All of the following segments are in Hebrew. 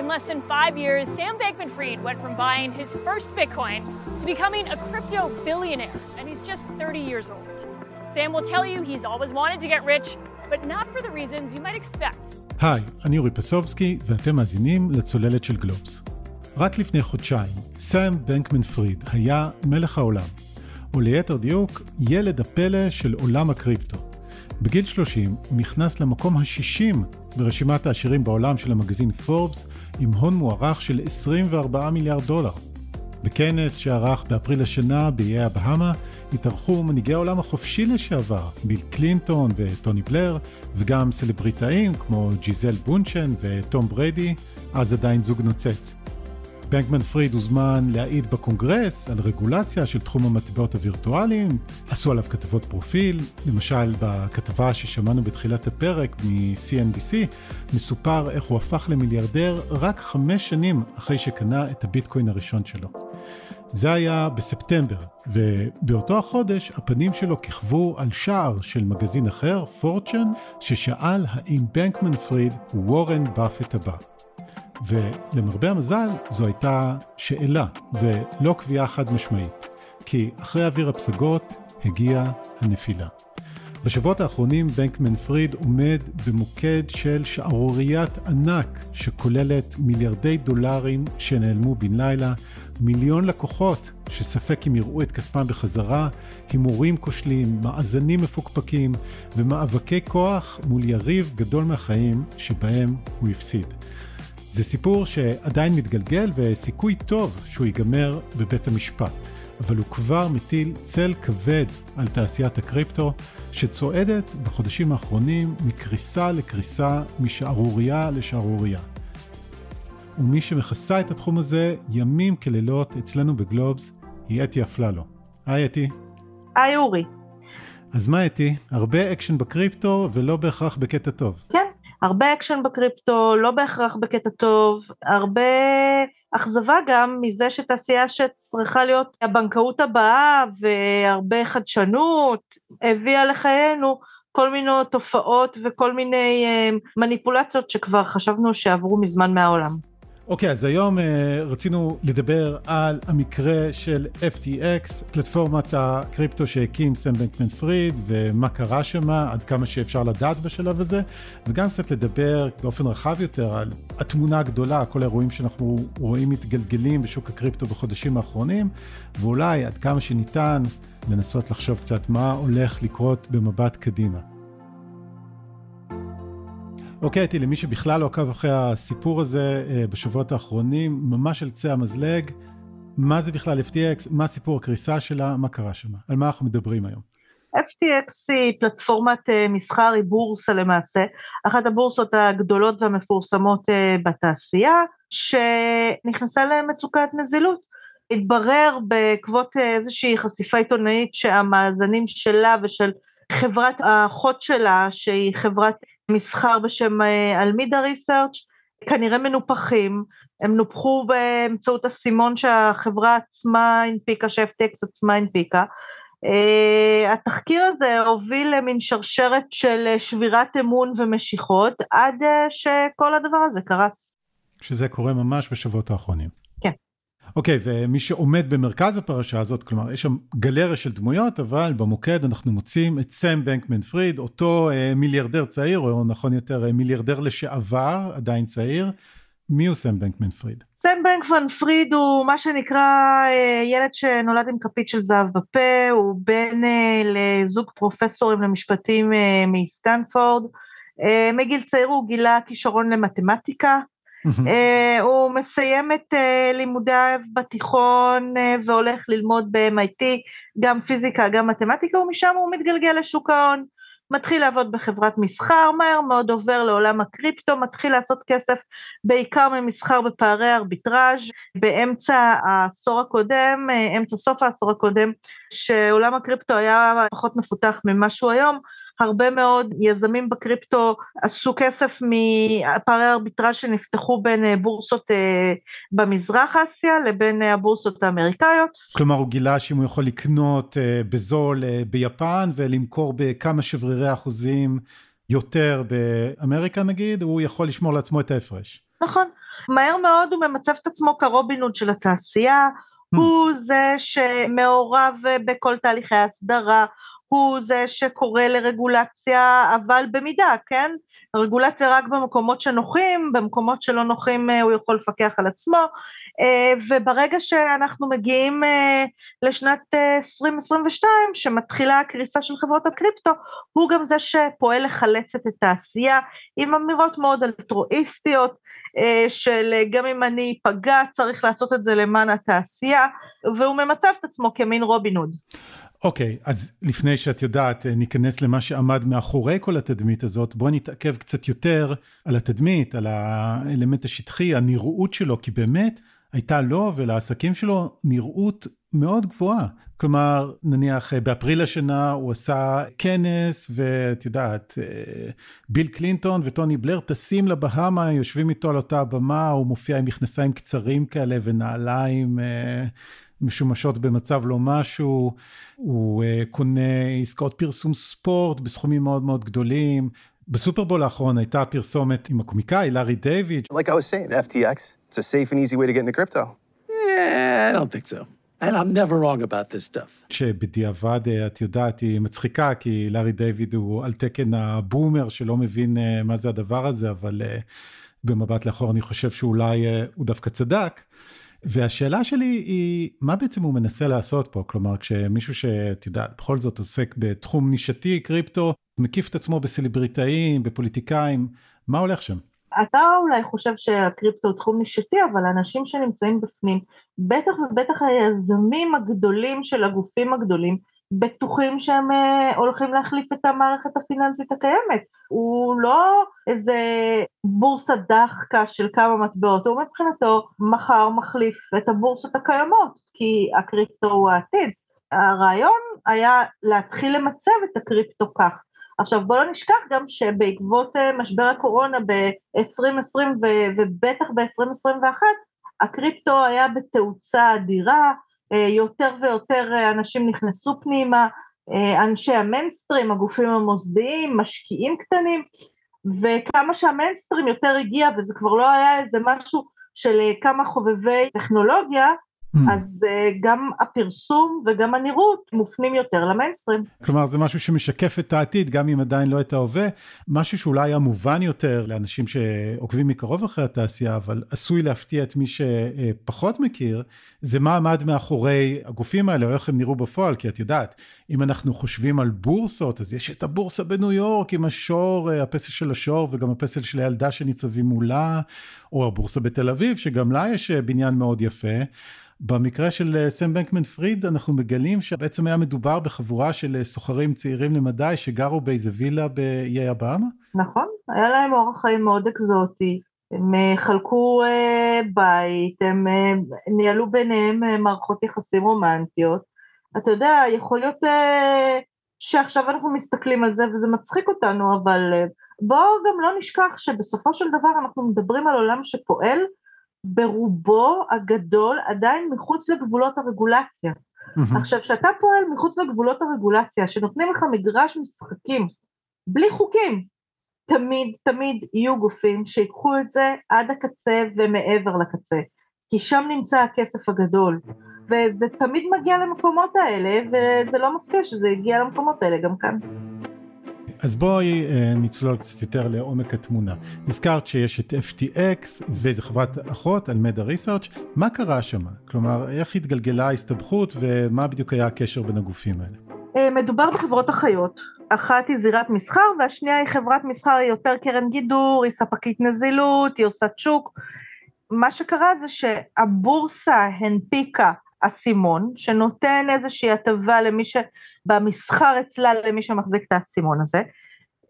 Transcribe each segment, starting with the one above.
In less than five years, Sam Bankman Fried went from buying his first Bitcoin to becoming a crypto billionaire, and he's just 30 years old. Sam will tell you he's always wanted to get rich, but not for the reasons you might expect. היי, אני אורי פסובסקי, ואתם מאזינים לצוללת של גלובס. רק לפני חודשיים, סאם בנקמן פריד היה מלך העולם, או ליתר דיוק, ילד הפלא של עולם הקריפטו. בגיל 30 הוא נכנס למקום ה-60 ברשימת העשירים בעולם של המגזין פורבס, עם הון מוערך של 24 מיליארד דולר. בכנס שערך באפריל השנה באיי הבהאמה, התארחו מנהיגי העולם החופשי לשעבר, ביל קלינטון וטוני בלר, וגם סלבריטאים כמו ג'יזל בונצ'ן וטום בריידי, אז עדיין זוג נוצץ. בנקמן פריד הוזמן להעיד בקונגרס על רגולציה של תחום המטבעות הווירטואליים, עשו עליו כתבות פרופיל, למשל בכתבה ששמענו בתחילת הפרק מ-CNBC, מסופר איך הוא הפך למיליארדר רק חמש שנים אחרי שקנה את הביטקוין הראשון שלו. זה היה בספטמבר, ובאותו החודש הפנים שלו כיכבו על שער של מגזין אחר, פורצ'ן, ששאל האם בנקמן פריד הוא וורן באפט הבא. ולמרבה המזל זו הייתה שאלה ולא קביעה חד משמעית, כי אחרי אוויר הפסגות הגיעה הנפילה. בשבועות האחרונים בנקמן פריד עומד במוקד של שערוריית ענק שכוללת מיליארדי דולרים שנעלמו בן לילה, מיליון לקוחות שספק אם יראו את כספם בחזרה, הימורים כושלים, מאזנים מפוקפקים ומאבקי כוח מול יריב גדול מהחיים שבהם הוא הפסיד. זה סיפור שעדיין מתגלגל וסיכוי טוב שהוא ייגמר בבית המשפט, אבל הוא כבר מטיל צל כבד על תעשיית הקריפטו, שצועדת בחודשים האחרונים מקריסה לקריסה, משערורייה לשערורייה. ומי שמכסה את התחום הזה ימים כלילות אצלנו בגלובס היא אתי אפללו. היי אתי. היי אורי. אז מה אתי? הרבה אקשן בקריפטו ולא בהכרח בקטע טוב. כן, הרבה אקשן בקריפטו, לא בהכרח בקטע טוב, הרבה אכזבה גם מזה שתעשייה שצריכה להיות הבנקאות הבאה והרבה חדשנות הביאה לחיינו כל מיני תופעות וכל מיני אה, מניפולציות שכבר חשבנו שעברו מזמן מהעולם. אוקיי, okay, אז היום uh, רצינו לדבר על המקרה של FTX, פלטפורמת הקריפטו שהקים סם בנקמן פריד, ומה קרה שם, עד כמה שאפשר לדעת בשלב הזה, וגם קצת לדבר באופן רחב יותר על התמונה הגדולה, כל האירועים שאנחנו רואים מתגלגלים בשוק הקריפטו בחודשים האחרונים, ואולי עד כמה שניתן לנסות לחשוב קצת מה הולך לקרות במבט קדימה. אוקיי, אתי, למי שבכלל לא עקב אחרי הסיפור הזה אה, בשבועות האחרונים, ממש על קצה המזלג, מה זה בכלל FTX, מה סיפור הקריסה שלה, מה קרה שם, על מה אנחנו מדברים היום. FTX היא פלטפורמת אה, מסחר, היא בורסה למעשה, אחת הבורסות הגדולות והמפורסמות אה, בתעשייה, שנכנסה למצוקת נזילות. התברר בעקבות איזושהי חשיפה עיתונאית שהמאזנים שלה ושל חברת האחות שלה, שהיא חברת מסחר בשם אה, אלמידה ריסרצ' כנראה מנופחים, הם נופחו באמצעות הסימון שהחברה עצמה הנפיקה, ש-FTX עצמה הנפיקה. Uh, התחקיר הזה הוביל למין שרשרת של שבירת אמון ומשיכות עד uh, שכל הדבר הזה קרס. שזה קורה ממש בשבועות האחרונים. אוקיי, okay, ומי שעומד במרכז הפרשה הזאת, כלומר, יש שם גלריה של דמויות, אבל במוקד אנחנו מוצאים את סם בנקמן פריד, אותו אה, מיליארדר צעיר, או נכון יותר, אה, מיליארדר לשעבר, עדיין צעיר. מי הוא סם בנקמן פריד? סם בנקמן פריד הוא מה שנקרא אה, ילד שנולד עם כפית של זהב בפה, הוא בן אה, לזוג פרופסורים למשפטים אה, מסטנפורד. מגיל צעיר הוא גילה כישרון למתמטיקה, הוא מסיים את uh, לימודיו בתיכון uh, והולך ללמוד ב-MIT, גם פיזיקה, גם מתמטיקה, ומשם הוא מתגלגל לשוק ההון. מתחיל לעבוד בחברת מסחר, מהר מאוד עובר לעולם הקריפטו, מתחיל לעשות כסף בעיקר ממסחר בפערי ארביטראז' באמצע העשור הקודם, אמצע סוף העשור הקודם, שעולם הקריפטו היה פחות מפותח ממה שהוא היום, הרבה מאוד יזמים בקריפטו עשו כסף מפערי הארביטראז' שנפתחו בין אה, בורסות אה, במזרח אסיה לבין אה, הבורסות האמריקאיות. כלומר הוא גילה שאם הוא יכול לקנות בזול ביפן ולמכור בכמה שברירי אחוזים יותר באמריקה נגיד, הוא יכול לשמור לעצמו את ההפרש. נכון. מהר מאוד הוא ממצב את עצמו כרובין הוד של התעשייה, hmm. הוא זה שמעורב בכל תהליכי ההסדרה, הוא זה שקורא לרגולציה, אבל במידה, כן? הרגולציה רק במקומות שנוחים, במקומות שלא נוחים אה, הוא יכול לפקח על עצמו, אה, וברגע שאנחנו מגיעים אה, לשנת 2022, שמתחילה הקריסה של חברות הקריפטו, הוא גם זה שפועל לחלץ את התעשייה, עם אמירות מאוד אלטרואיסטיות, של גם אם אני אפגע צריך לעשות את זה למען התעשייה, והוא ממצב את עצמו כמין רובין הוד. אוקיי, okay, אז לפני שאת יודעת, אה, ניכנס למה שעמד מאחורי כל התדמית הזאת, בואי נתעכב קצת יותר על התדמית, על האלמנט השטחי, הנראות שלו, כי באמת הייתה לו ולעסקים שלו נראות מאוד גבוהה. כלומר, נניח אה, באפריל השנה הוא עשה כנס, ואת יודעת, אה, ביל קלינטון וטוני בלר טסים לבהאמה, יושבים איתו על אותה הבמה, הוא מופיע עם מכנסיים קצרים כאלה ונעליים. משומשות במצב לא משהו, הוא uh, קונה עסקאות פרסום ספורט בסכומים מאוד מאוד גדולים. בסופרבול האחרון הייתה פרסומת עם הקומיקאי לארי דיוויד. Like I was saying, FTX, it's a safe and easy way to get into crypto. Yeah, I don't think so. And I'm never wrong about this stuff. שבדיעבד, אה, את יודעת, היא מצחיקה, כי לארי דיוויד הוא על תקן הבומר שלא מבין uh, מה זה הדבר הזה, אבל uh, במבט לאחור אני חושב שאולי uh, הוא דווקא צדק. והשאלה שלי היא, מה בעצם הוא מנסה לעשות פה? כלומר, כשמישהו שאת יודעת, בכל זאת עוסק בתחום נישתי, קריפטו, מקיף את עצמו בסלבריטאים, בפוליטיקאים, מה הולך שם? אתה אולי חושב שהקריפטו הוא תחום נישתי, אבל אנשים שנמצאים בפנים, בטח ובטח היזמים הגדולים של הגופים הגדולים, בטוחים שהם uh, הולכים להחליף את המערכת הפיננסית הקיימת. הוא לא איזה בורסה דחקה של כמה מטבעות, הוא מבחינתו מחר מחליף את הבורסות הקיימות, כי הקריפטו הוא העתיד. הרעיון היה להתחיל למצב את הקריפטו כך. עכשיו בואו לא נשכח גם שבעקבות uh, משבר הקורונה ב-2020 ובטח ב-2021, הקריפטו היה בתאוצה אדירה, אה, יותר ויותר אה, אנשים נכנסו פנימה, אה, אנשי המיינסטרים, הגופים המוסדיים, משקיעים קטנים, וכמה שהמיינסטרים יותר הגיע, וזה כבר לא היה איזה משהו של כמה חובבי טכנולוגיה, Mm. אז uh, גם הפרסום וגם הנראות מופנים יותר למיינסטרים. כלומר זה משהו שמשקף את העתיד גם אם עדיין לא את ההווה, משהו שאולי היה מובן יותר לאנשים שעוקבים מקרוב אחרי התעשייה אבל עשוי להפתיע את מי שפחות מכיר, זה מה עמד מאחורי הגופים האלה או איך הם נראו בפועל, כי את יודעת, אם אנחנו חושבים על בורסות אז יש את הבורסה בניו יורק עם השור, אה, הפסל של השור וגם הפסל של הילדה שניצבים מולה, או הבורסה בתל אביב שגם לה יש אה, בניין מאוד יפה. במקרה של אה, סם בנקמן פריד אנחנו מגלים שבעצם היה מדובר בחבורה של אה, סוחרים צעירים למדי שגרו באיזה וילה באיי הבאמה. נכון, היה להם אורח חיים מאוד אקזוטי, הם אה, חלקו בית, הם ניהלו ביניהם מערכות יחסים רומנטיות. אתה יודע, יכול להיות שעכשיו אנחנו מסתכלים על זה וזה מצחיק אותנו, אבל בואו גם לא נשכח שבסופו של דבר אנחנו מדברים על עולם שפועל ברובו הגדול עדיין מחוץ לגבולות הרגולציה. Mm-hmm. עכשיו, כשאתה פועל מחוץ לגבולות הרגולציה, שנותנים לך מגרש משחקים, בלי חוקים, תמיד תמיד יהיו גופים שיקחו את זה עד הקצה ומעבר לקצה, כי שם נמצא הכסף הגדול, וזה תמיד מגיע למקומות האלה, וזה לא מפתיע שזה הגיע למקומות האלה גם כאן. אז בואי אה, נצלול קצת יותר לעומק התמונה. הזכרת שיש את FTX וזו חברת אחות, אלמדה ריסרצ', מה קרה שם? כלומר, איך התגלגלה ההסתבכות ומה בדיוק היה הקשר בין הגופים האלה? אה, מדובר בחברות אחיות, אחת היא זירת מסחר והשנייה היא חברת מסחר, היא יותר קרן גידור, היא ספקית נזילות, היא עושה שוק. מה שקרה זה שהבורסה הנפיקה אסימון שנותן איזושהי הטבה למי שבמסחר אצלה למי שמחזיק את האסימון הזה.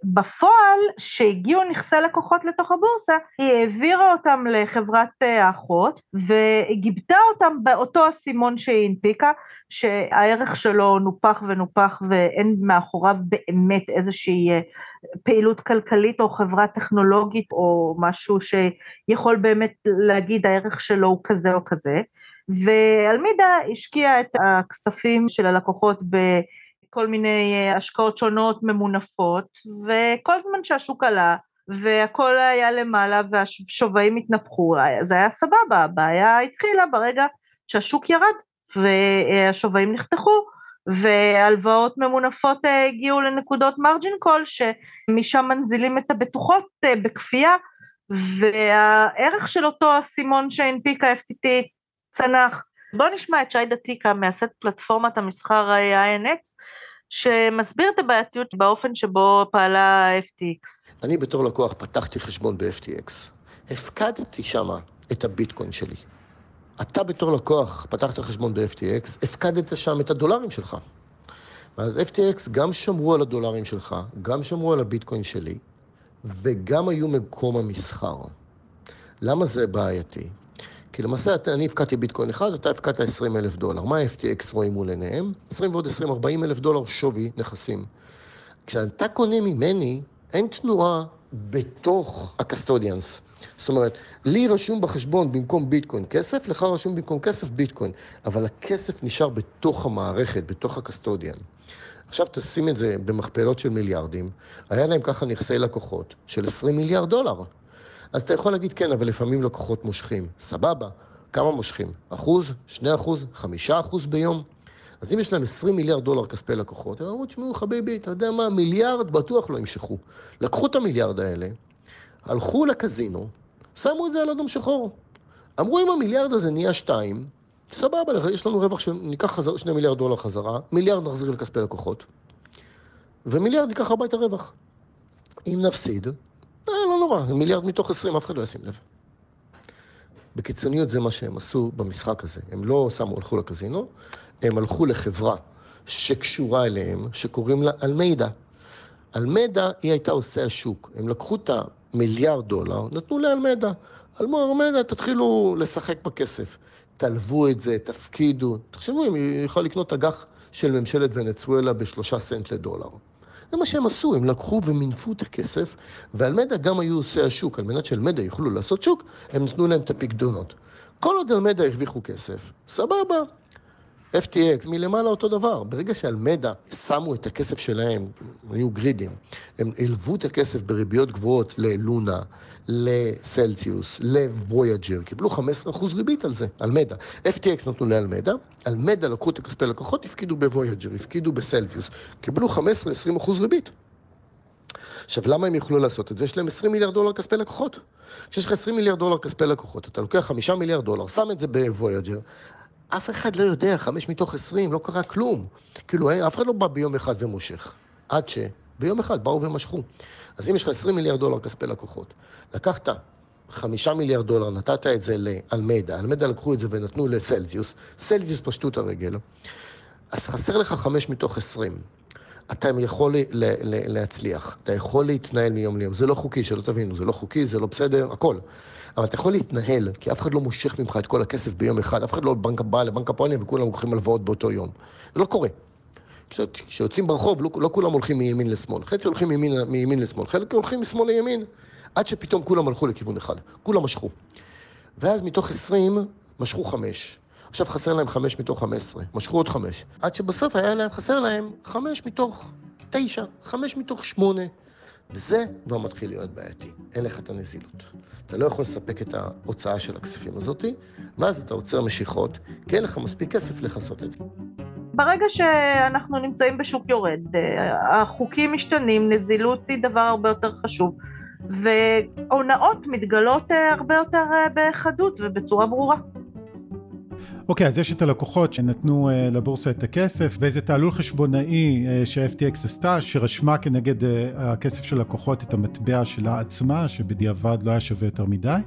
בפועל, שהגיעו נכסי לקוחות לתוך הבורסה, היא העבירה אותם לחברת אה, האחות וגיבתה אותם באותו אסימון שהיא הנפיקה, שהערך שלו נופח ונופח ואין מאחוריו באמת איזושהי אה, פעילות כלכלית או חברה טכנולוגית או משהו שיכול באמת להגיד הערך שלו הוא כזה או כזה. ואלמידה השקיעה את הכספים של הלקוחות בכל מיני אה, השקעות שונות ממונפות, וכל זמן שהשוק עלה והכל היה למעלה והשווים התנפחו, זה היה סבבה, הבעיה התחילה ברגע שהשוק ירד והשווים נחתכו והלוואות ממונפות אה, הגיעו לנקודות מרג'ין קול שמשם מנזילים את הבטוחות אה, בכפייה והערך של אותו אסימון שהנפיק ה-FTT צנח. בואו נשמע את שי דתיקה, מייסד פלטפורמת המסחר ה-INX, שמסביר את הבעייתיות באופן שבו פעלה FTX. אני בתור לקוח פתחתי חשבון ב-FTX, הפקדתי שמה את הביטקוין שלי. אתה בתור לקוח פתחת חשבון ב-FTX, הפקדת שם את הדולרים שלך. אז FTX גם שמרו על הדולרים שלך, גם שמרו על הביטקוין שלי, וגם היו מקום המסחר. למה זה בעייתי? כי למעשה אני הפקדתי ביטקוין אחד, אתה הפקדת 20 אלף דולר. מה FTX רואים מול עיניהם? 20 ועוד 20, 40 אלף דולר שווי נכסים. כשאתה קונה ממני, אין תנועה בתוך הקסטודיאנס. זאת אומרת, לי רשום בחשבון במקום ביטקוין כסף, לך רשום במקום כסף ביטקוין, אבל הכסף נשאר בתוך המערכת, בתוך הקסטודיאן. עכשיו תשים את זה במכפלות של מיליארדים, היה להם ככה נכסי לקוחות של 20 מיליארד דולר. אז אתה יכול להגיד, כן, אבל לפעמים לקוחות מושכים. סבבה, כמה מושכים? אחוז? שני אחוז? חמישה אחוז ביום? אז אם יש להם 20 מיליארד דולר כספי לקוחות, הם אמרו, תשמעו, חביבי, אתה יודע מה, מיליארד בטוח לא ימשכו. לקחו את המיליארד האלה, הלכו לקזינו, שמו את זה על אדום שחור. אמרו, אם המיליארד הזה נהיה שתיים, סבבה, יש לנו רווח שניקח חזר, שני מיליארד דולר חזרה, מיליארד נחזיר לכספי לקוחות, ומיליארד ניקח הביתה רווח. אם נפסיד, אה, לא נורא, מיליארד מתוך עשרים, אף אחד לא ישים לב. בקיצוניות זה מה שהם עשו במשחק הזה. הם לא שמו, הלכו לקזינו, הם הלכו לחברה שקשורה אליהם, שקוראים לה אלמידה. אלמדה היא הייתה עושה השוק. הם לקחו את המיליארד דולר, נתנו לאלמדה. אלמדה, תתחילו לשחק בכסף. תלוו את זה, תפקידו. תחשבו, אם היא יכולה לקנות אג"ח של ממשלת ונצואלה בשלושה סנט לדולר. זה מה שהם עשו, הם לקחו ומינפו את הכסף, ואלמדה גם היו עושי השוק, על מנת שאלמדה יוכלו לעשות שוק, הם נתנו להם את הפקדונות. כל עוד אלמדה הרוויחו כסף, סבבה, FTX, מלמעלה אותו דבר. ברגע שאלמדה שמו את הכסף שלהם, היו greedy ים, הם הלוו את הכסף בריביות גבוהות ללונה, לסלציוס, לוויאג'ר, קיבלו 15% ריבית על זה, אלמדה. FTX נתנו לאלמדה, אלמדה לקחו את הכספי לקוחות, הפקידו בוויאג'ר, הפקידו בסלציוס, קיבלו 15-20% ריבית. עכשיו, למה הם יכלו לעשות את זה? יש להם 20 מיליארד דולר כספי לקוחות. כשיש לך 20 מיליארד דולר כספי לקוחות, אתה לוקח 5 מיליארד דולר, שם את זה בוויאג'ר, אף אחד לא יודע, חמש מתוך עשרים, לא קרה כלום. כאילו, אף אחד לא בא ביום אחד ומושך. עד שביום אחד באו ומשכו. אז אם יש לך עשרים מיליארד דולר כספי לקוחות, לקחת חמישה מיליארד דולר, נתת את זה לאלמדה, אלמדה לקחו את זה ונתנו לסלזיוס, סלזיוס פשטו את הרגל, אז חסר לך חמש מתוך עשרים. אתה יכול להצליח, אתה יכול להתנהל מיום ליום. זה לא חוקי, שלא תבינו, זה לא חוקי, זה לא בסדר, הכל. אבל אתה יכול להתנהל, כי אף אחד לא מושך ממך את כל הכסף ביום אחד, אף אחד לא בנק בא לבנק הפועלים וכולם לוקחים הלוואות באותו יום. זה לא קורה. כשיוצאים ברחוב, לא, לא כולם הולכים מימין לשמאל. חצי הולכים מימין, מימין לשמאל, חלק הולכים משמאל לימין, עד שפתאום כולם הלכו לכיוון אחד. כולם משכו. ואז מתוך 20, משכו חמש. עכשיו חסר להם חמש מתוך חמש עשרה. משכו עוד חמש. עד שבסוף היה להם, חסר להם חמש מתוך תשע, חמש מתוך שמונה. וזה כבר מתחיל להיות בעייתי. אין לך את הנזילות. אתה לא יכול לספק את ההוצאה של הכספים הזאתי, ואז אתה עוצר משיכות, כי אין לך מספיק כסף לכסות את זה. ברגע שאנחנו נמצאים בשוק יורד, החוקים משתנים, נזילות היא דבר הרבה יותר חשוב, והונאות מתגלות אה, הרבה יותר אה, בחדות ובצורה ברורה. אוקיי, אז יש את הלקוחות שנתנו uh, לבורסה את הכסף, ואיזה תעלול חשבונאי uh, ש-FTX עשתה, שרשמה כנגד uh, הכסף של לקוחות את המטבע שלה עצמה, שבדיעבד לא היה שווה יותר מדי.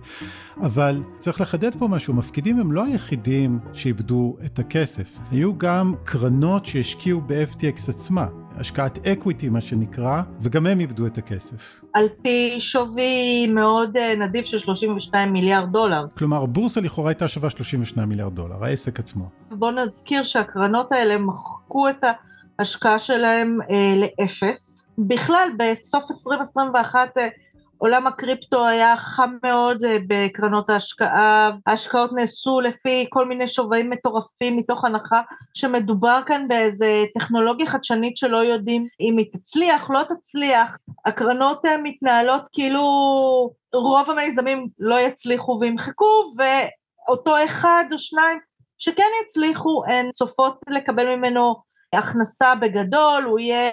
אבל צריך לחדד פה משהו, מפקידים הם לא היחידים שאיבדו את הכסף. היו גם קרנות שהשקיעו ב-FTX עצמה. השקעת equity מה שנקרא, וגם הם איבדו את הכסף. על פי שווי מאוד אה, נדיב של 32 מיליארד דולר. כלומר, הבורסה לכאורה הייתה שווה 32 מיליארד דולר, העסק עצמו. בואו נזכיר שהקרנות האלה מחקו את ההשקעה שלהם אה, לאפס. בכלל, בסוף 2021 אה, עולם הקריפטו היה חם מאוד אה, בקרנות ההשקעה, ההשקעות נעשו לפי כל מיני שווים מטורפים מתוך הנחה שמדובר כאן באיזה טכנולוגיה חדשנית שלא יודעים אם היא תצליח, לא תצליח, הקרנות אה, מתנהלות כאילו רוב המיזמים לא יצליחו וימחקו ואותו אחד או שניים שכן יצליחו הן צופות לקבל ממנו הכנסה בגדול, הוא יהיה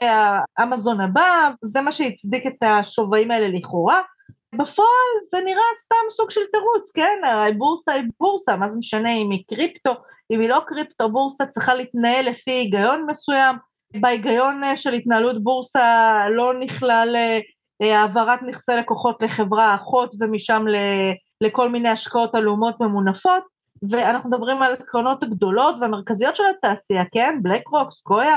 האמזון הבא, זה מה שהצדיק את השווים האלה לכאורה. בפועל זה נראה סתם סוג של תירוץ, כן? הרי בורסה היא בורסה, מה זה משנה אם היא קריפטו, אם היא לא קריפטו, בורסה צריכה להתנהל לפי היגיון מסוים, בהיגיון של התנהלות בורסה לא נכלל אה, העברת נכסי לקוחות לחברה אחות ומשם לכל מיני השקעות עלומות ממונפות, ואנחנו מדברים על הקרנות הגדולות והמרכזיות של התעשייה, כן? בלק רוק, סקויה,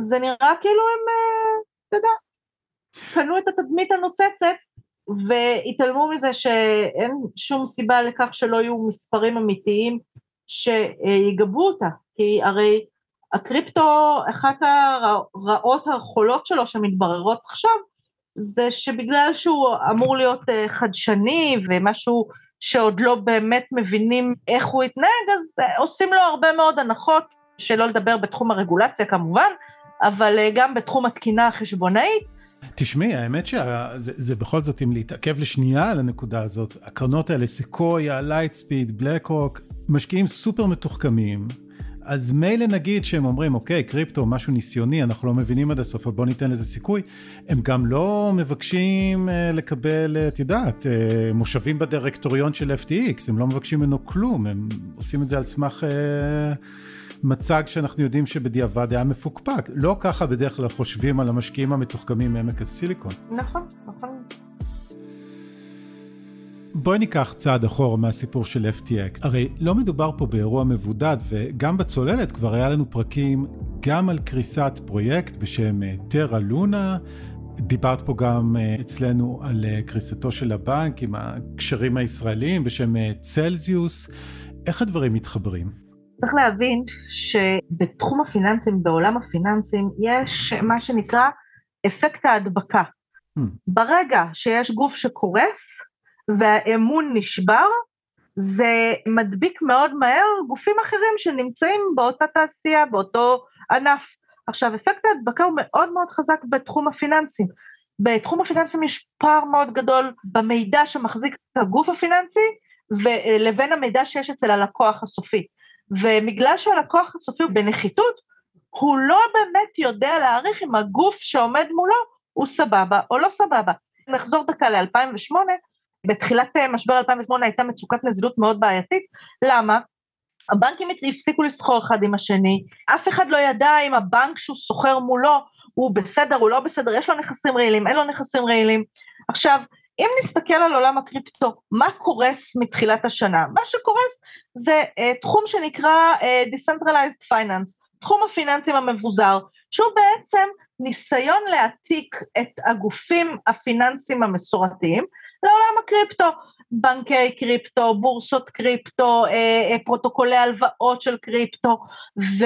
זה נראה כאילו הם, אה, אתה יודע, קנו את התדמית הנוצצת והתעלמו מזה שאין שום סיבה לכך שלא יהיו מספרים אמיתיים שיגבו אותה, כי הרי הקריפטו, אחת הרעות החולות שלו שמתבררות עכשיו, זה שבגלל שהוא אמור להיות אה, חדשני ומשהו שעוד לא באמת מבינים איך הוא יתנהג, אז אה, עושים לו הרבה מאוד הנחות, שלא לדבר בתחום הרגולציה כמובן, אבל אה, גם בתחום התקינה החשבונאית. תשמעי, האמת שזה בכל זאת, אם להתעכב לשנייה על הנקודה הזאת, הקרנות האלה, סקויה, לייטספיד, בלק רוק, משקיעים סופר מתוחכמים. אז מילא נגיד שהם אומרים, אוקיי, קריפטו, משהו ניסיוני, אנחנו לא מבינים עד הסוף, אבל בוא ניתן לזה סיכוי. הם גם לא מבקשים uh, לקבל, את יודעת, uh, מושבים בדירקטוריון של FTX, הם לא מבקשים ממנו כלום, הם עושים את זה על סמך uh, מצג שאנחנו יודעים שבדיעבד היה מפוקפק. לא ככה בדרך כלל חושבים על המשקיעים המתוחכמים מעמק הסיליקון. נכון, נכון. בואי ניקח צעד אחורה מהסיפור של FTX. הרי לא מדובר פה באירוע מבודד, וגם בצוללת כבר היה לנו פרקים גם על קריסת פרויקט בשם טרה אה, לונה. דיברת פה גם אה, אצלנו על אה, קריסתו של הבנק עם הקשרים הישראליים בשם צלזיוס. איך הדברים מתחברים? צריך להבין שבתחום הפיננסים, בעולם הפיננסים, יש מה שנקרא אפקט ההדבקה. Hmm. ברגע שיש גוף שקורס, והאמון נשבר, זה מדביק מאוד מהר גופים אחרים שנמצאים באותה תעשייה, באותו ענף. עכשיו, אפקט ההדבקה הוא מאוד מאוד חזק בתחום הפיננסים. בתחום הפיננסים יש פער מאוד גדול במידע שמחזיק את הגוף הפיננסי לבין המידע שיש אצל הלקוח הסופי. ובגלל שהלקוח הסופי הוא בנחיתות, הוא לא באמת יודע להעריך אם הגוף שעומד מולו הוא סבבה או לא סבבה. נחזור דקה ל-2008, בתחילת אה, משבר 2008 הייתה מצוקת נזילות מאוד בעייתית, למה? הבנקים הפסיקו לסחור אחד עם השני, אף אחד לא ידע אם הבנק שהוא סוחר מולו הוא בסדר, הוא לא בסדר, יש לו נכסים רעילים, אין לו נכסים רעילים. עכשיו, אם נסתכל על עולם הקריפטו, מה קורס מתחילת השנה? מה שקורס זה אה, תחום שנקרא אה, Decentralized Finance, תחום הפיננסים המבוזר, שהוא בעצם ניסיון להעתיק את הגופים הפיננסיים המסורתיים לעולם הקריפטו, בנקי קריפטו, בורסות קריפטו, אה, אה, פרוטוקולי הלוואות של קריפטו, ו,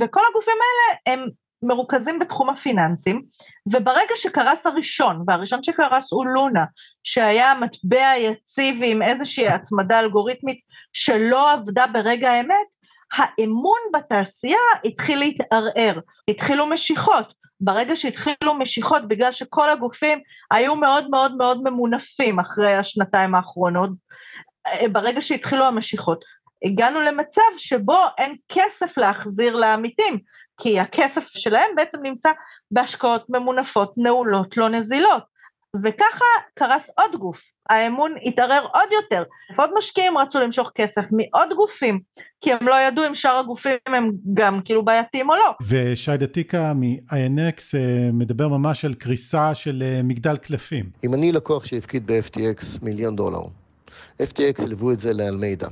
וכל הגופים האלה הם מרוכזים בתחום הפיננסים, וברגע שקרס הראשון, והראשון שקרס הוא לונה, שהיה מטבע יציב עם איזושהי הצמדה אלגוריתמית שלא עבדה ברגע האמת, האמון בתעשייה התחיל להתערער, התחילו משיכות, ברגע שהתחילו משיכות, בגלל שכל הגופים היו מאוד מאוד מאוד ממונפים אחרי השנתיים האחרונות, אה, ברגע שהתחילו המשיכות, הגענו למצב שבו אין כסף להחזיר לעמיתים, כי הכסף שלהם בעצם נמצא בהשקעות ממונפות, נעולות, לא נזילות. וככה קרס עוד גוף, האמון התערער עוד יותר, ועוד משקיעים רצו למשוך כסף מעוד גופים, כי הם לא ידעו אם שאר הגופים הם גם כאילו בעייתיים או לא. ושי דתיקה מ-INX אה, מדבר ממש על קריסה של אה, מגדל קלפים. אם אני לקוח שהפקיד ב-FTX מיליון דולר, FTX הלוו את זה לאלמידה.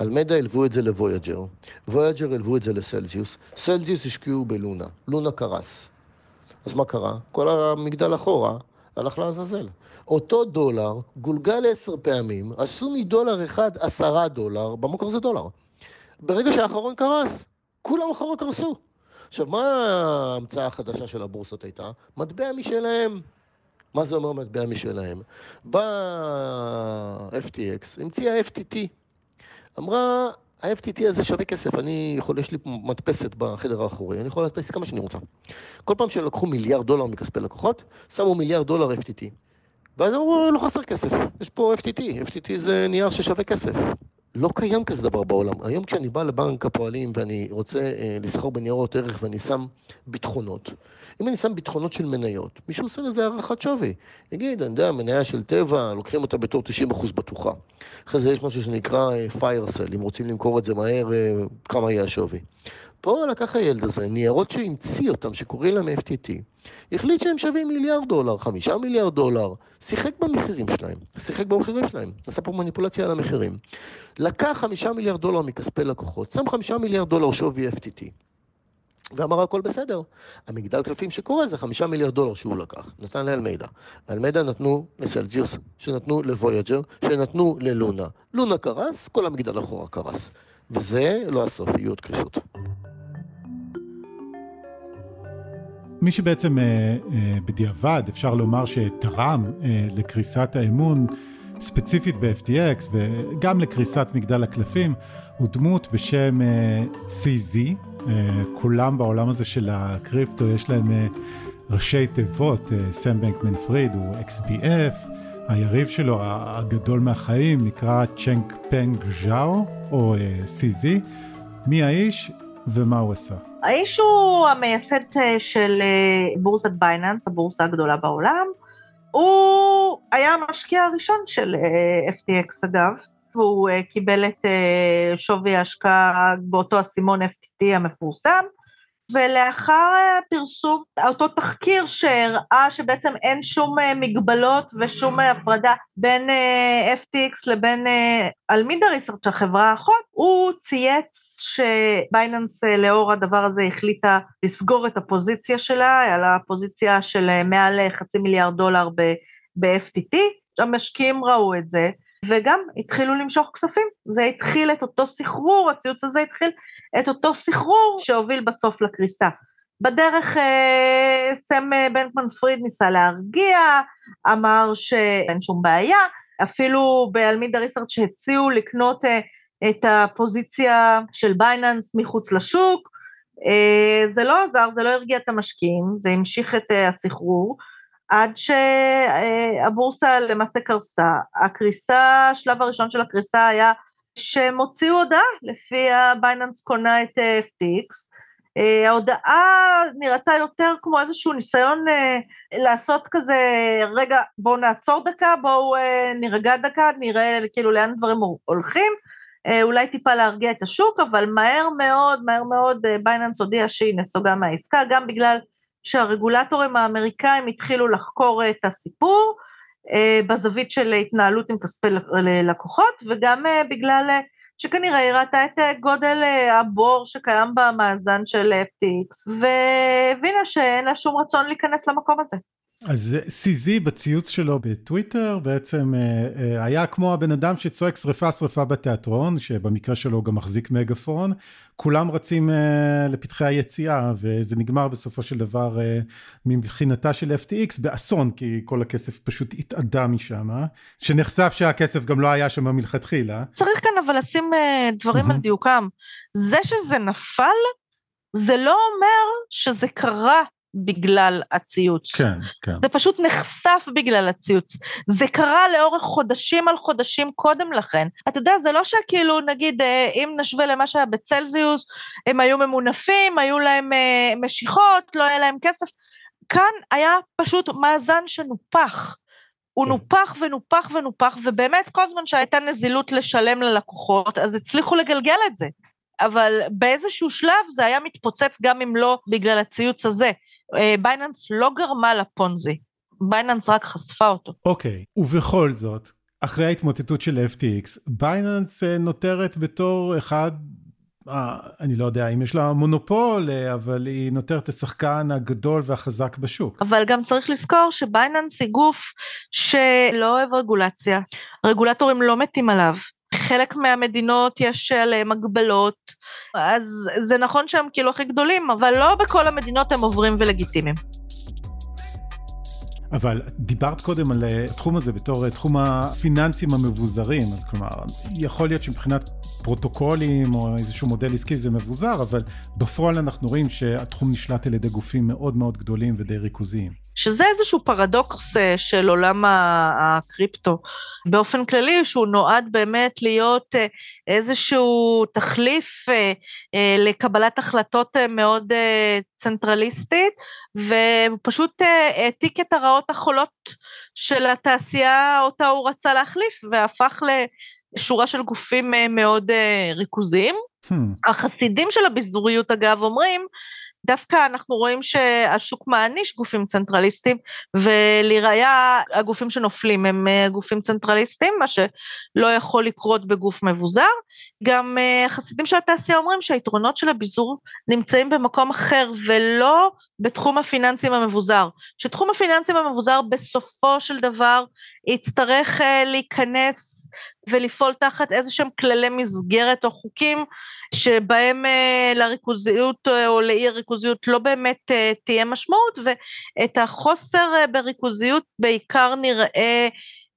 אלמדה הלוו את זה לוויג'ר, וויאג'ר הלוו את זה לסלזיוס, סלזיוס השקיעו בלונה, לונה קרס. אז מה קרה? כל המגדל אחורה הלך לעזאזל. אותו דולר גולגל עשר פעמים, עשו מדולר אחד עשרה דולר, במקור זה דולר. ברגע שהאחרון קרס, כולם אחריו קרסו. עכשיו, מה ההמצאה החדשה של הבורסות הייתה? מטבע משלהם. מה זה אומר מטבע משלהם? בא FTX, המציאה FTT. אמרה, ה-FTT הזה שווה כסף, אני יכול, יש לי מדפסת בחדר האחורי, אני יכול להדפס כמה שאני רוצה. כל פעם שלקחו מיליארד דולר מכספי לקוחות, שמו מיליארד דולר FTT. ואז אמרו, לא חסר כסף, יש פה FTT, FTT זה נייר ששווה כסף. לא קיים כזה דבר בעולם. היום כשאני בא לבנק הפועלים ואני רוצה אה, לסחור בניירות ערך ואני שם ביטחונות, אם אני שם ביטחונות של מניות, מישהו עושה לזה הערכת שווי. יגיד, אני יודע, מניה של טבע, לוקחים אותה בתור 90% בטוחה. אחרי זה יש משהו שנקרא אה, fire sell, אם רוצים למכור את זה מהר, אה, כמה יהיה השווי. פה לקח הילד הזה ניירות שהמציא אותם, שקוראים להם FTT, החליט שהם שווים מיליארד דולר, חמישה מיליארד דולר, שיחק במחירים שלהם, שיחק במחירים שלהם, עשה פה מניפולציה על המחירים. לקח חמישה מיליארד דולר מכספי לקוחות, שם חמישה מיליארד דולר שווי FTT. ואמר הכל בסדר. המגדל קלפים שקורה זה חמישה מיליארד דולר שהוא לקח, נתן לאלמידה. אלמידה נתנו לסלזיוס, שנתנו לוויג'ר, שנתנו ללונה. לונה קרס, כל המגדל אחורה קרס. וזה לא הסוף, יהיו עוד קריסות. מי שבעצם אה, אה, בדיעבד אפשר לומר שתרם אה, לקריסת האמון ספציפית ב-FTX וגם לקריסת מגדל הקלפים הוא דמות בשם CZ, כולם בעולם הזה של הקריפטו יש להם ראשי תיבות, סם בנקמן פריד הוא XBF, היריב שלו הגדול מהחיים נקרא צ'נק פנג ז'או או CZ, מי האיש ומה הוא עשה? האיש הוא המייסד אה, של אה, בורסת בייננס, הבורסה הגדולה בעולם. הוא היה המשקיע הראשון של אה, FTX אגב, והוא קיבל את שווי ההשקעה באותו אסימון FTT המפורסם, ולאחר הפרסום, אותו תחקיר שהראה שבעצם אין שום מגבלות ושום הפרדה בין FTX לבין אלמידה ריסרצ' החברה האחות, הוא צייץ שבייננס אה, לאור הדבר הזה החליטה לסגור את הפוזיציה שלה, היה לה פוזיציה של אה, מעל אה, חצי מיליארד דולר ב-FTT, המשקיעים ראו את זה, וגם התחילו למשוך כספים, זה התחיל את אותו סחרור, הציוץ הזה התחיל את אותו סחרור שהוביל בסוף לקריסה. בדרך סם בנקמן פריד ניסה להרגיע, אמר שאין שום בעיה, אפילו באלמידה ריסרט שהציעו לקנות את הפוזיציה של בייננס מחוץ לשוק, אה, זה לא עזר, זה לא הרגיע את המשקיעים, זה המשיך את אה, הסחרור, עד שהבורסה למעשה קרסה. הקריסה, השלב הראשון של הקריסה היה שהם הוציאו הודעה, לפיה בייננס קונה את אה, FTX, ההודעה נראתה יותר כמו איזשהו ניסיון לעשות כזה, רגע, בואו נעצור דקה, בואו נירגע דקה, נראה כאילו לאן דברים הולכים, אה, אולי טיפה להרגיע את השוק, אבל מהר מאוד, מהר מאוד אה, בייננס הודיע שהיא נסוגה מהעסקה, גם בגלל שהרגולטורים האמריקאים התחילו לחקור את הסיפור, אה, בזווית של התנהלות עם כספי לקוחות, וגם בגלל שכנראה היא ראתה את גודל הבור שקיים במאזן של FTX, והבינה שאין לה שום רצון להיכנס למקום הזה. אז CZ בציוץ שלו בטוויטר בעצם אה, אה, היה כמו הבן אדם שצועק שריפה שריפה בתיאטרון, שבמקרה שלו הוא גם מחזיק מגפון, כולם רצים אה, לפתחי היציאה וזה נגמר בסופו של דבר מבחינתה של FTX באסון, כי כל הכסף פשוט התאדה משם, שנחשף שהכסף גם לא היה שם מלכתחילה. צריך כאן אבל לשים דברים על דיוקם. זה שזה נפל, זה לא אומר שזה קרה בגלל הציוץ. כן, כן. זה פשוט נחשף בגלל הציוץ. זה קרה לאורך חודשים על חודשים קודם לכן. אתה יודע, זה לא שכאילו, נגיד, אה, אם נשווה למה שהיה בצלזיוס, הם היו ממונפים, היו להם אה, משיכות, לא היה להם כסף. כאן היה פשוט מאזן שנופח. הוא כן. נופח ונופח ונופח, ובאמת כל זמן שהייתה נזילות לשלם ללקוחות, אז הצליחו לגלגל את זה. אבל באיזשהו שלב זה היה מתפוצץ גם אם לא בגלל הציוץ הזה. אה, בייננס לא גרמה לפונזי, בייננס רק חשפה אותו. אוקיי, okay, ובכל זאת, אחרי ההתמוטטות של FTX, בייננס אה, נותרת בתור אחד, אה, אני לא יודע אם יש לה מונופול, אה, אבל היא נותרת השחקן הגדול והחזק בשוק. אבל גם צריך לזכור שבייננס היא גוף שלא אוהב רגולציה, רגולטורים לא מתים עליו. חלק מהמדינות יש עליהם הגבלות, אז זה נכון שהם כאילו הכי גדולים, אבל לא בכל המדינות הם עוברים ולגיטימיים. אבל דיברת קודם על התחום הזה בתור תחום הפיננסים המבוזרים, אז כלומר, יכול להיות שמבחינת פרוטוקולים או איזשהו מודל עסקי זה מבוזר, אבל בפועל אנחנו רואים שהתחום נשלט על ידי גופים מאוד מאוד גדולים ודי ריכוזיים. שזה איזשהו פרדוקס אה, של עולם הקריפטו. באופן כללי, שהוא נועד באמת להיות אה, איזשהו תחליף אה, לקבלת החלטות מאוד צנטרליסטית, והוא פשוט העתיק את הרעות החולות של התעשייה אותה הוא רצה להחליף, והפך לשורה של גופים מאוד ריכוזיים. Hmm. החסידים של הביזוריות, אגב, אומרים, דווקא אנחנו רואים שהשוק מעניש גופים צנטרליסטים, ולראיה הגופים שנופלים הם אה, גופים צנטרליסטים, מה שלא יכול לקרות בגוף מבוזר. גם אה, החסידים של התעשייה אומרים שהיתרונות של הביזור נמצאים במקום אחר ולא בתחום הפיננסים המבוזר. שתחום הפיננסים המבוזר בסופו של דבר יצטרך אה, להיכנס ולפעול תחת איזה שהם כללי מסגרת או חוקים שבהם אה, לריכוזיות או לאי הריכוזיות לא באמת תהיה משמעות ואת החוסר בריכוזיות בעיקר נראה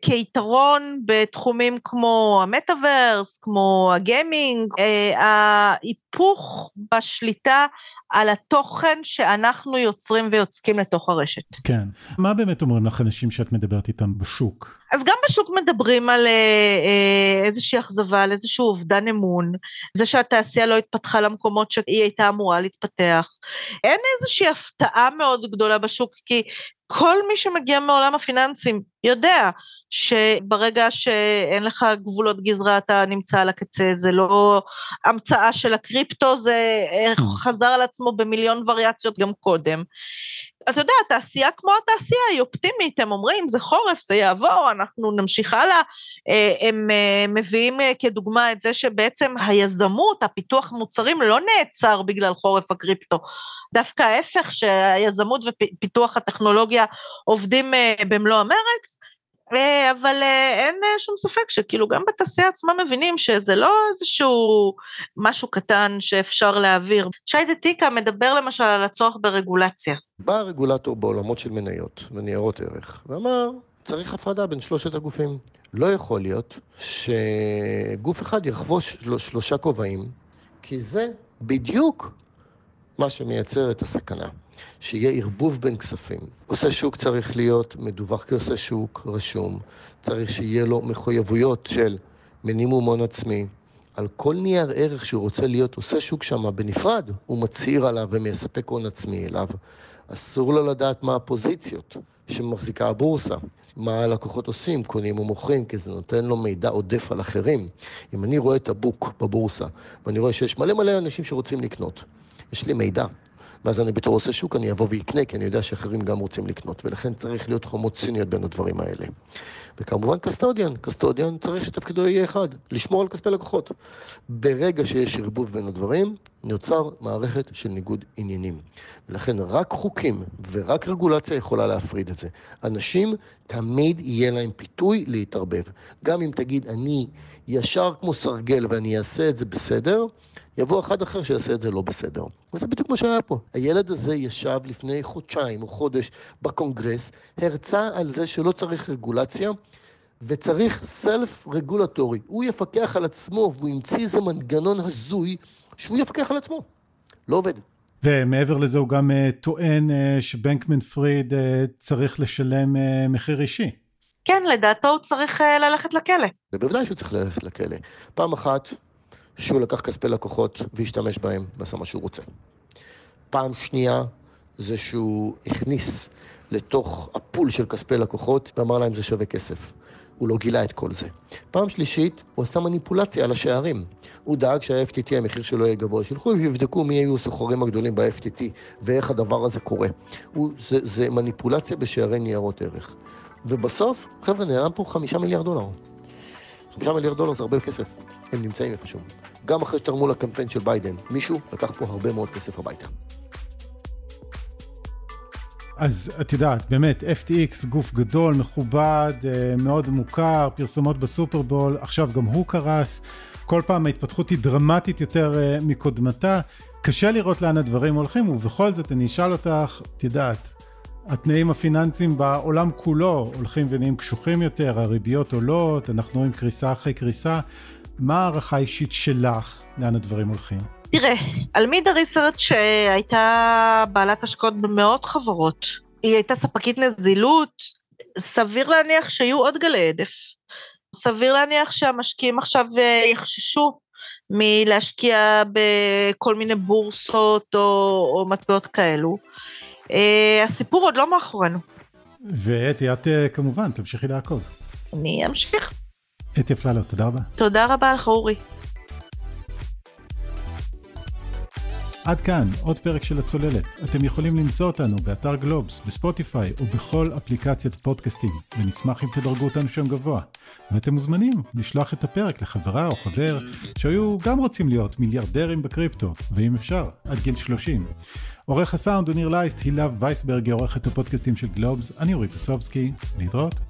כיתרון בתחומים כמו המטאוורס, כמו הגיימינג, ההיפוך בשליטה על התוכן שאנחנו יוצרים ויוצקים לתוך הרשת. כן. מה באמת אומרים לך אנשים שאת מדברת איתם בשוק? אז גם בשוק מדברים על אה, אה, איזושהי אכזבה, על איזשהו אובדן אמון, זה שהתעשייה לא התפתחה למקומות שהיא הייתה אמורה להתפתח. אין איזושהי הפתעה מאוד גדולה בשוק, כי כל מי שמגיע מעולם הפיננסים יודע שברגע שאין לך גבולות גזרה אתה נמצא על הקצה, זה לא המצאה של הקריפטו, זה אה, חזר על עצמו במיליון וריאציות גם קודם. אתה יודע, התעשייה כמו התעשייה היא אופטימית, הם אומרים זה חורף, זה יעבור, אנחנו נמשיך הלאה. אה, הם אה, מביאים כדוגמה את זה שבעצם היזמות, הפיתוח מוצרים לא נעצר בגלל חורף הקריפטו. דווקא ההפך, שהיזמות ופיתוח הטכנולוגיה עובדים במלוא המרץ, אה, אבל אה, אין אה, שום ספק שכאילו גם בתעשייה עצמה מבינים שזה לא איזשהו משהו קטן שאפשר להעביר. שי דתיקה מדבר למשל על הצורך ברגולציה. בא הרגולטור בעולמות של מניות וניירות ערך ואמר, צריך הפרדה בין שלושת הגופים. לא יכול להיות שגוף אחד יחבוש שלושה כובעים, כי זה בדיוק מה שמייצר את הסכנה. שיהיה ערבוב בין כספים. עושה שוק צריך להיות מדווח כעושה שוק רשום, צריך שיהיה לו מחויבויות של מינימום הון עצמי. על כל נייר ערך שהוא רוצה להיות עושה שוק שם בנפרד, הוא מצהיר עליו ומספק הון עצמי אליו. אסור לו לדעת מה הפוזיציות שמחזיקה הבורסה, מה הלקוחות עושים, קונים או מוכרים, כי זה נותן לו מידע עודף על אחרים. אם אני רואה את הבוק בבורסה, ואני רואה שיש מלא מלא אנשים שרוצים לקנות, יש לי מידע. ואז אני בתור עושה שוק, אני אבוא ואקנה, כי אני יודע שאחרים גם רוצים לקנות, ולכן צריך להיות חומות ציניות בין הדברים האלה. וכמובן custodian, custodian צריך שתפקידו יהיה אחד, לשמור על כספי לקוחות. ברגע שיש ערבוב בין הדברים, נוצר מערכת של ניגוד עניינים. ולכן רק חוקים ורק רגולציה יכולה להפריד את זה. אנשים, תמיד יהיה להם פיתוי להתערבב. גם אם תגיד, אני ישר כמו סרגל ואני אעשה את זה בסדר, יבוא אחד אחר שיעשה את זה לא בסדר. וזה בדיוק מה שהיה פה. הילד הזה ישב לפני חודשיים או חודש בקונגרס, הרצה על זה שלא צריך רגולציה, וצריך סלף רגולטורי. הוא יפקח על עצמו, והוא המציא איזה מנגנון הזוי שהוא יפקח על עצמו. לא עובד. ומעבר לזה הוא גם uh, טוען uh, שבנקמן פריד uh, צריך לשלם מחיר אישי. כן, לדעתו הוא צריך ללכת לכלא. בוודאי שהוא צריך ללכת לכלא. פעם אחת שהוא לקח כספי לקוחות והשתמש בהם ועשה מה שהוא רוצה. פעם שנייה זה שהוא הכניס לתוך הפול של כספי לקוחות ואמר להם זה שווה כסף. הוא לא גילה את כל זה. פעם שלישית, הוא עשה מניפולציה על השערים. הוא דאג שה-FTT, המחיר שלו יהיה גבוה. שילכו ויבדקו מי היו הסוחרים הגדולים ב-FTT ואיך הדבר הזה קורה. הוא, זה, זה מניפולציה בשערי ניירות ערך. ובסוף, חבר'ה, נעלם פה חמישה מיליארד דולר. חמישה מיליארד דולר זה הרבה כסף. הם נמצאים איפשהו. גם אחרי שתרמו לקמפיין של ביידן, מישהו לקח פה הרבה מאוד כסף הביתה. אז את יודעת, באמת, FTX גוף גדול, מכובד, אה, מאוד מוכר, פרסומות בסופרבול, עכשיו גם הוא קרס, כל פעם ההתפתחות היא דרמטית יותר אה, מקודמתה, קשה לראות לאן הדברים הולכים, ובכל זאת אני אשאל אותך, את יודעת, התנאים הפיננסיים בעולם כולו הולכים ונהיים קשוחים יותר, הריביות עולות, אנחנו רואים קריסה אחרי קריסה. מה ההערכה האישית שלך לאן הדברים הולכים? תראה, אלמידה ריסרצ' הייתה בעלת השקעות במאות חברות. היא הייתה ספקית נזילות, סביר להניח שיהיו עוד גלי הדף. סביר להניח שהמשקיעים עכשיו אה, יחששו מלהשקיע בכל מיני בורסות או, או מטבעות כאלו. Uh, הסיפור עוד לא מאחורינו. ואתי, את uh, כמובן תמשיכי לעקוב. אני אמשיך. אתי אפללו, תודה רבה. תודה רבה לך אורי. עד כאן עוד פרק של הצוללת. אתם יכולים למצוא אותנו באתר גלובס, בספוטיפיי ובכל אפליקציית פודקאסטים, ונשמח אם תדרגו אותנו שם גבוה. ואתם מוזמנים לשלוח את הפרק לחברה או חבר שהיו גם רוצים להיות מיליארדרים בקריפטו, ואם אפשר, עד גיל 30. עורך הסאונד הוא ניר לייסט, הילה וייסברג היא עורכת הפודקאסטים של גלובס, אני אורי פסובסקי, להתראות.